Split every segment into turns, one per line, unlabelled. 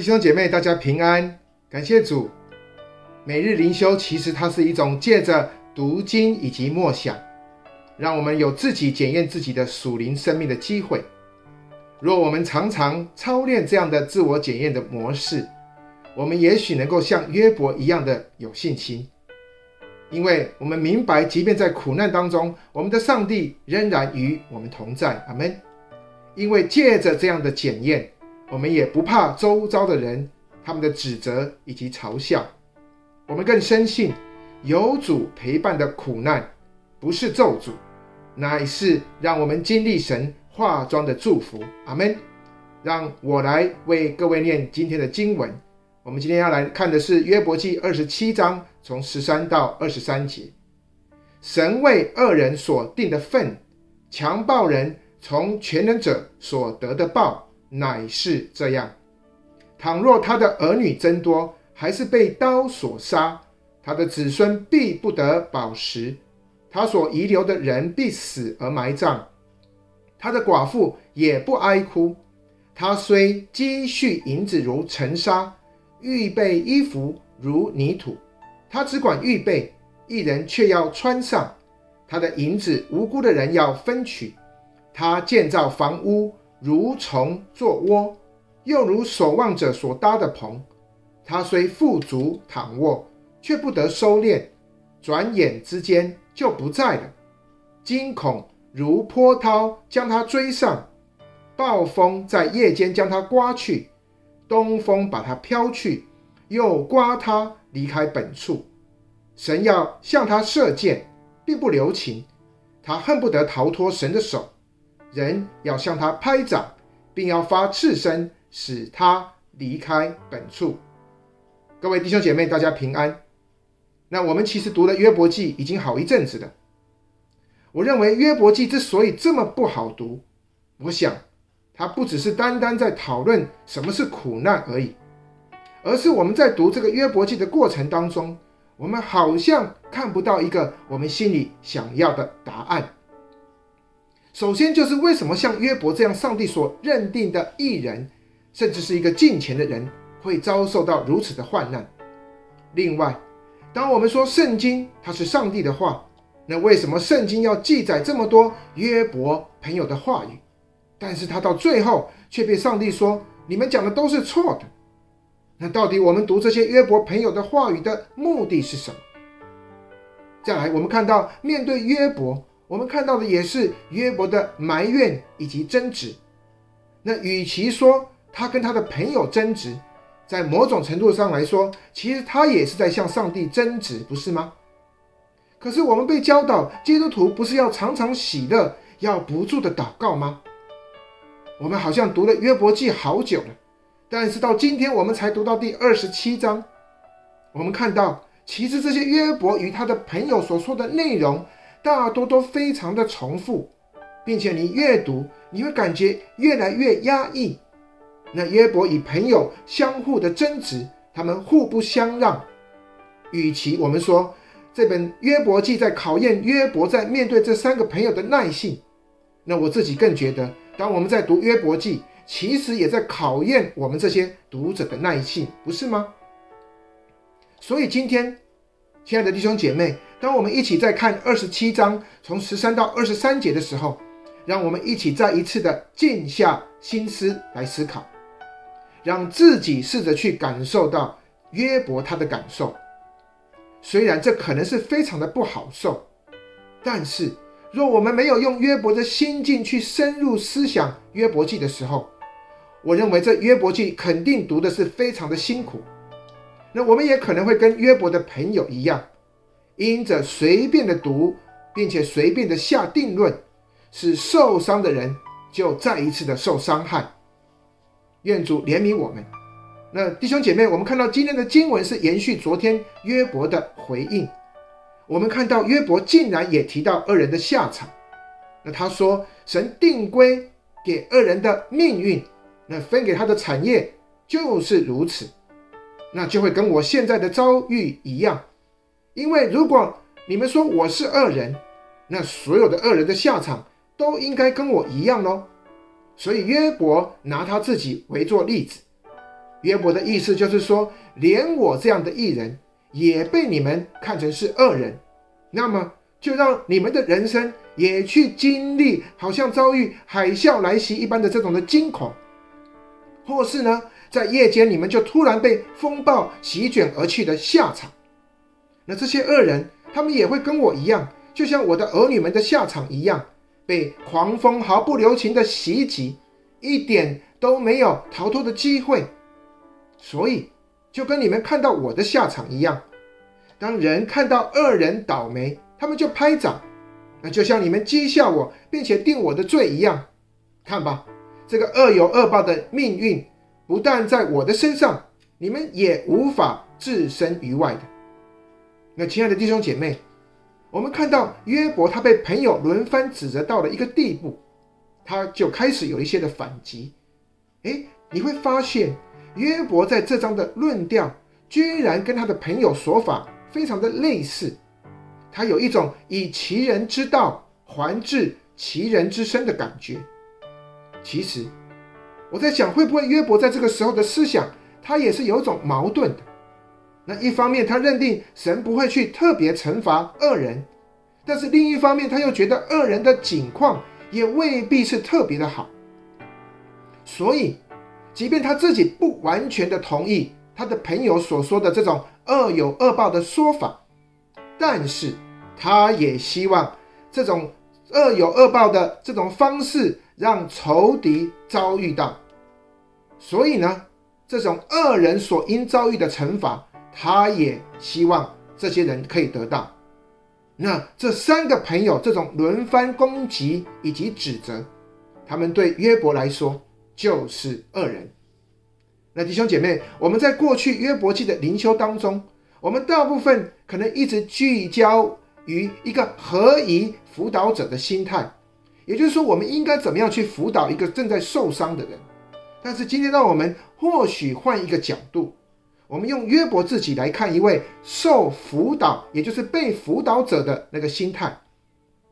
弟兄姐妹，大家平安，感谢主。每日灵修其实它是一种借着读经以及默想，让我们有自己检验自己的属灵生命的机会。若我们常常操练这样的自我检验的模式，我们也许能够像约伯一样的有信心，因为我们明白，即便在苦难当中，我们的上帝仍然与我们同在。阿门。因为借着这样的检验，我们也不怕周遭的人他们的指责以及嘲笑，我们更深信有主陪伴的苦难不是咒诅，乃是让我们经历神化妆的祝福。阿门。让我来为各位念今天的经文。我们今天要来看的是约伯记二十七章，从十三到二十三节。神为恶人所定的份，强暴人从全能者所得的报，乃是这样：倘若他的儿女增多，还是被刀所杀，他的子孙必不得饱食，他所遗留的人必死而埋葬，他的寡妇也不哀哭。他虽积蓄银子如尘沙，预备衣服如泥土，他只管预备，一人却要穿上。他的银子无辜的人要分取。他建造房屋如虫作窝，又如守望者所搭的棚。他虽富足躺卧，却不得收敛，转眼之间就不在了。惊恐如波涛将他追上。暴风在夜间将他刮去，东风把他飘去，又刮他离开本处。神要向他射箭，并不留情，他恨不得逃脱神的手。人要向他拍掌，并要发斥声，使他离开本处。各位弟兄姐妹，大家平安。那我们其实读了约伯记已经好一阵子了。我认为约伯记之所以这么不好读，我想。它不只是单单在讨论什么是苦难而已，而是我们在读这个约伯记的过程当中，我们好像看不到一个我们心里想要的答案。首先就是为什么像约伯这样上帝所认定的艺人，甚至是一个敬虔的人，会遭受到如此的患难？另外，当我们说圣经它是上帝的话，那为什么圣经要记载这么多约伯朋友的话语？但是他到最后却被上帝说：“你们讲的都是错的。”那到底我们读这些约伯朋友的话语的目的是什么？再来，我们看到面对约伯，我们看到的也是约伯的埋怨以及争执。那与其说他跟他的朋友争执，在某种程度上来说，其实他也是在向上帝争执，不是吗？可是我们被教导，基督徒不是要常常喜乐，要不住的祷告吗？我们好像读了约伯记好久了，但是到今天我们才读到第二十七章。我们看到，其实这些约伯与他的朋友所说的内容，大多都非常的重复，并且你越读，你会感觉越来越压抑。那约伯与朋友相互的争执，他们互不相让。与其我们说这本约伯记在考验约伯在面对这三个朋友的耐性，那我自己更觉得。当我们在读约伯记，其实也在考验我们这些读者的耐性，不是吗？所以今天，亲爱的弟兄姐妹，当我们一起在看二十七章从十三到二十三节的时候，让我们一起再一次的静下心思来思考，让自己试着去感受到约伯他的感受。虽然这可能是非常的不好受，但是。若我们没有用约伯的心境去深入思想约伯记的时候，我认为这约伯记肯定读的是非常的辛苦。那我们也可能会跟约伯的朋友一样，因着随便的读，并且随便的下定论，使受伤的人就再一次的受伤害。愿主怜悯我们。那弟兄姐妹，我们看到今天的经文是延续昨天约伯的回应。我们看到约伯竟然也提到恶人的下场，那他说神定规给恶人的命运，那分给他的产业就是如此，那就会跟我现在的遭遇一样，因为如果你们说我是恶人，那所有的恶人的下场都应该跟我一样喽。所以约伯拿他自己为做例子，约伯的意思就是说，连我这样的艺人也被你们看成是恶人，那么就让你们的人生也去经历，好像遭遇海啸来袭一般的这种的惊恐，或是呢，在夜间你们就突然被风暴席卷而去的下场。那这些恶人，他们也会跟我一样，就像我的儿女们的下场一样，被狂风毫不留情的袭击，一点都没有逃脱的机会。所以，就跟你们看到我的下场一样，当人看到恶人倒霉，他们就拍掌，那就像你们讥笑我，并且定我的罪一样。看吧，这个恶有恶报的命运，不但在我的身上，你们也无法置身于外的。那亲爱的弟兄姐妹，我们看到约伯他被朋友轮番指责到了一个地步，他就开始有一些的反击。诶，你会发现。约伯在这章的论调，居然跟他的朋友说法非常的类似，他有一种以其人之道还治其人之身的感觉。其实，我在想，会不会约伯在这个时候的思想，他也是有一种矛盾的。那一方面，他认定神不会去特别惩罚恶人，但是另一方面，他又觉得恶人的境况也未必是特别的好，所以。即便他自己不完全的同意他的朋友所说的这种恶有恶报的说法，但是他也希望这种恶有恶报的这种方式让仇敌遭遇到。所以呢，这种恶人所应遭遇的惩罚，他也希望这些人可以得到。那这三个朋友这种轮番攻击以及指责，他们对约伯来说。就是恶人。那弟兄姐妹，我们在过去约伯记的灵修当中，我们大部分可能一直聚焦于一个合宜辅导者的心态，也就是说，我们应该怎么样去辅导一个正在受伤的人。但是今天，让我们或许换一个角度，我们用约伯自己来看一位受辅导，也就是被辅导者的那个心态。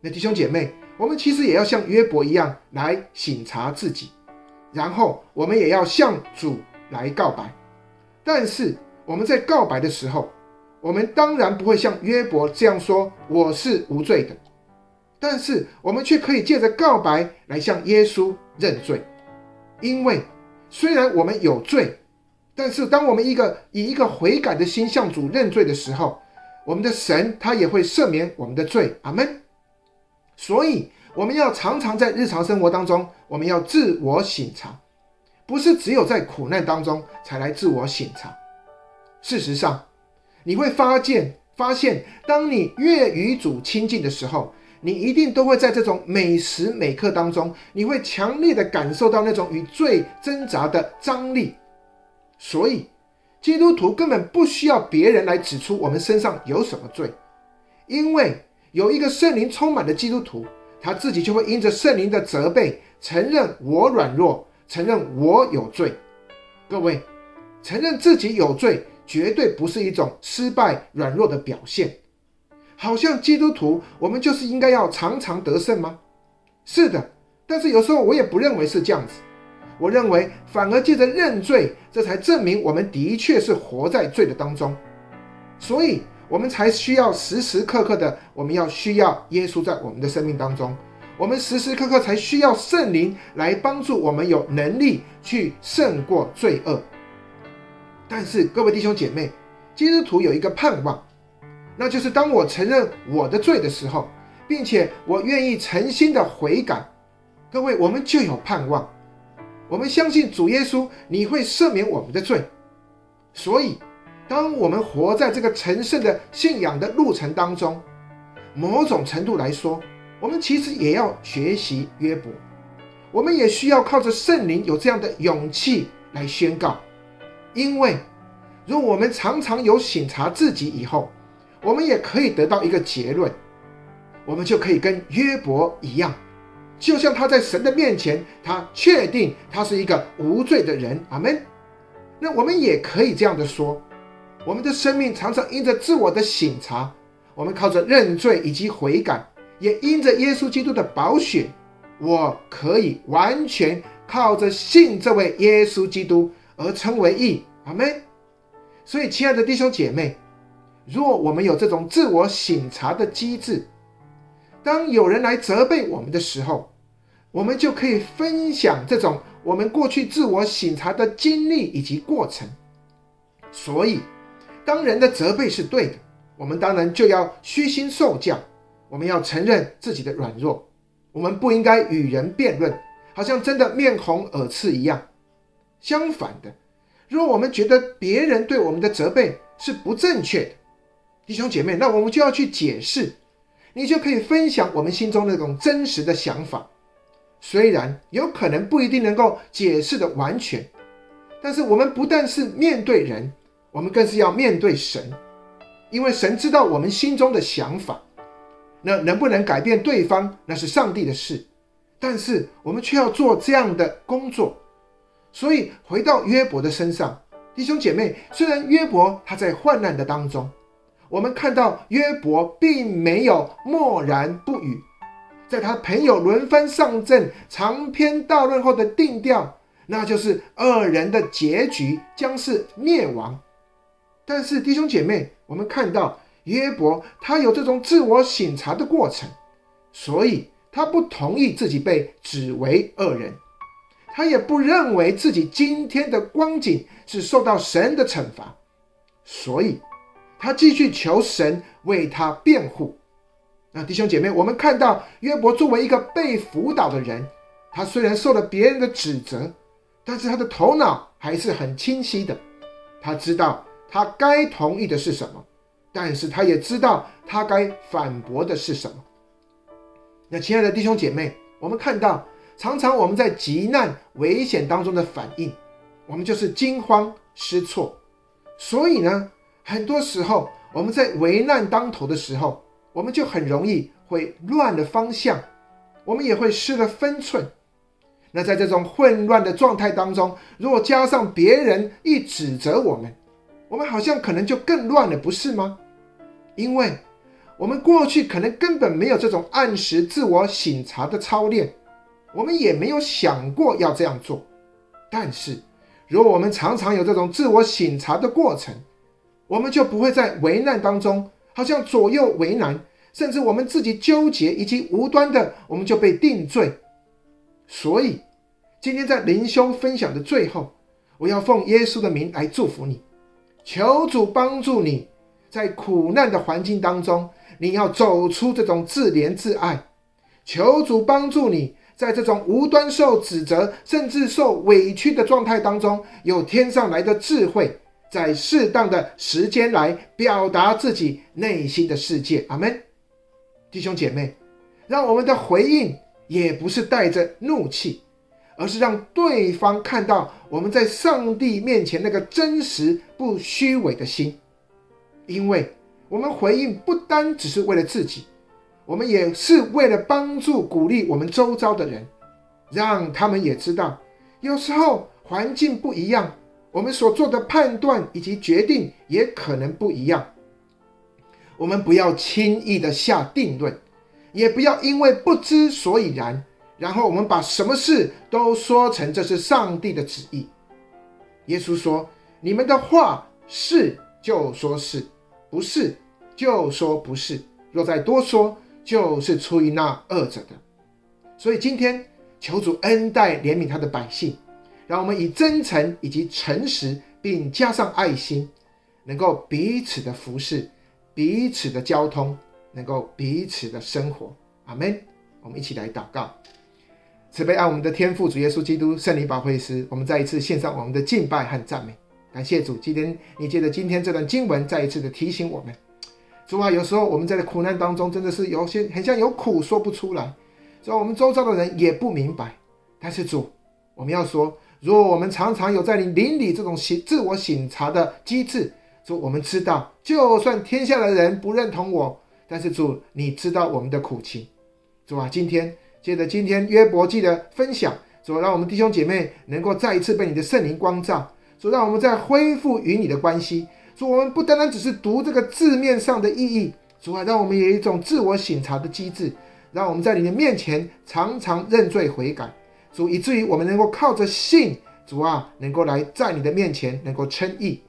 那弟兄姐妹，我们其实也要像约伯一样来省察自己。然后我们也要向主来告白，但是我们在告白的时候，我们当然不会像约伯这样说“我是无罪的”，但是我们却可以借着告白来向耶稣认罪，因为虽然我们有罪，但是当我们一个以一个悔改的心向主认罪的时候，我们的神他也会赦免我们的罪。阿门。所以。我们要常常在日常生活当中，我们要自我省察，不是只有在苦难当中才来自我省察。事实上，你会发现，发现当你越与主亲近的时候，你一定都会在这种每时每刻当中，你会强烈的感受到那种与罪挣扎的张力。所以，基督徒根本不需要别人来指出我们身上有什么罪，因为有一个圣灵充满的基督徒。他自己就会因着圣灵的责备，承认我软弱，承认我有罪。各位，承认自己有罪，绝对不是一种失败软弱的表现。好像基督徒，我们就是应该要常常得胜吗？是的，但是有时候我也不认为是这样子。我认为，反而借着认罪，这才证明我们的确是活在罪的当中。所以。我们才需要时时刻刻的，我们要需要耶稣在我们的生命当中，我们时时刻刻才需要圣灵来帮助我们有能力去胜过罪恶。但是各位弟兄姐妹，基督徒有一个盼望，那就是当我承认我的罪的时候，并且我愿意诚心的悔改，各位我们就有盼望。我们相信主耶稣，你会赦免我们的罪，所以。当我们活在这个成圣的信仰的路程当中，某种程度来说，我们其实也要学习约伯，我们也需要靠着圣灵有这样的勇气来宣告，因为如果我们常常有省察自己以后，我们也可以得到一个结论，我们就可以跟约伯一样，就像他在神的面前，他确定他是一个无罪的人，阿门。那我们也可以这样的说。我们的生命常常因着自我的省察，我们靠着认罪以及悔改，也因着耶稣基督的宝血，我可以完全靠着信这位耶稣基督，而称为义。阿门。所以，亲爱的弟兄姐妹，若我们有这种自我省察的机制，当有人来责备我们的时候，我们就可以分享这种我们过去自我省察的经历以及过程。所以，当人的责备是对的，我们当然就要虚心受教。我们要承认自己的软弱，我们不应该与人辩论，好像真的面红耳赤一样。相反的，如果我们觉得别人对我们的责备是不正确的，弟兄姐妹，那我们就要去解释。你就可以分享我们心中那种真实的想法，虽然有可能不一定能够解释的完全，但是我们不但是面对人，我们更是要面对神，因为神知道我们心中的想法。那能不能改变对方，那是上帝的事，但是我们却要做这样的工作。所以回到约伯的身上，弟兄姐妹，虽然约伯他在患难的当中，我们看到约伯并没有默然不语，在他朋友轮番上阵、长篇大论后的定调，那就是二人的结局将是灭亡。但是弟兄姐妹，我们看到。约伯他有这种自我审查的过程，所以他不同意自己被指为恶人，他也不认为自己今天的光景是受到神的惩罚，所以他继续求神为他辩护。那弟兄姐妹，我们看到约伯作为一个被辅导的人，他虽然受了别人的指责，但是他的头脑还是很清晰的，他知道他该同意的是什么。但是他也知道他该反驳的是什么。那亲爱的弟兄姐妹，我们看到，常常我们在急难危险当中的反应，我们就是惊慌失措。所以呢，很多时候我们在危难当头的时候，我们就很容易会乱了方向，我们也会失了分寸。那在这种混乱的状态当中，如果加上别人一指责我们，我们好像可能就更乱了，不是吗？因为我们过去可能根本没有这种按时自我省察的操练，我们也没有想过要这样做。但是，如果我们常常有这种自我省察的过程，我们就不会在危难当中好像左右为难，甚至我们自己纠结以及无端的我们就被定罪。所以，今天在灵修分享的最后，我要奉耶稣的名来祝福你。求主帮助你，在苦难的环境当中，你要走出这种自怜自爱。求主帮助你，在这种无端受指责，甚至受委屈的状态当中，有天上来的智慧，在适当的时间来表达自己内心的世界。阿门。弟兄姐妹，让我们的回应也不是带着怒气。而是让对方看到我们在上帝面前那个真实不虚伪的心，因为我们回应不单只是为了自己，我们也是为了帮助鼓励我们周遭的人，让他们也知道，有时候环境不一样，我们所做的判断以及决定也可能不一样。我们不要轻易的下定论，也不要因为不知所以然。然后我们把什么事都说成这是上帝的旨意。耶稣说：“你们的话是就说是，不是就说不是。若再多说，就是出于那恶者的。”所以今天求主恩待怜悯他的百姓，让我们以真诚以及诚实，并加上爱心，能够彼此的服侍，彼此的交通，能够彼此的生活。阿门。我们一起来祷告。慈悲爱我们的天父主耶稣基督圣灵保惠师，我们再一次献上我们的敬拜和赞美，感谢主。今天你借着今天这段经文，再一次的提醒我们，主啊，有时候我们在苦难当中，真的是有些很像有苦说不出来，所以我们周遭的人也不明白。但是主，我们要说，如果我们常常有在你灵里这种醒自我省察的机制，主，我们知道，就算天下的人不认同我，但是主，你知道我们的苦情。主啊，今天。借着今天约伯记的分享，主让我们弟兄姐妹能够再一次被你的圣灵光照，主让我们再恢复与你的关系。主，我们不单单只是读这个字面上的意义，主啊，让我们有一种自我省察的机制，让我们在你的面前常常认罪悔改。主，以至于我们能够靠着信主啊，能够来在你的面前能够称义，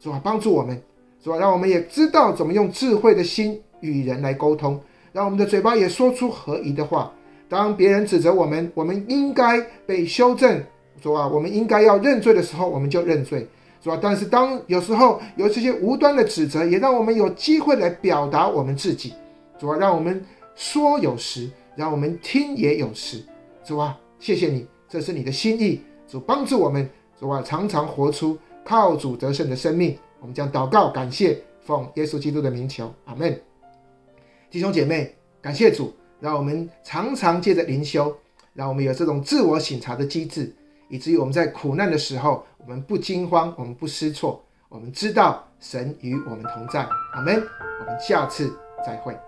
主啊，帮助我们，主啊，让我们也知道怎么用智慧的心与人来沟通，让我们的嘴巴也说出合宜的话。当别人指责我们，我们应该被修正，主啊，我们应该要认罪的时候，我们就认罪，主啊。但是当有时候有这些无端的指责，也让我们有机会来表达我们自己，主啊，让我们说有时，让我们听也有时，主啊，谢谢你，这是你的心意，主帮助我们，主啊，常常活出靠主得胜的生命。我们将祷告感谢，奉耶稣基督的名求，阿门。弟兄姐妹，感谢主。让我们常常借着灵修，让我们有这种自我省察的机制，以至于我们在苦难的时候，我们不惊慌，我们不失措，我们知道神与我们同在。阿门。我们下次再会。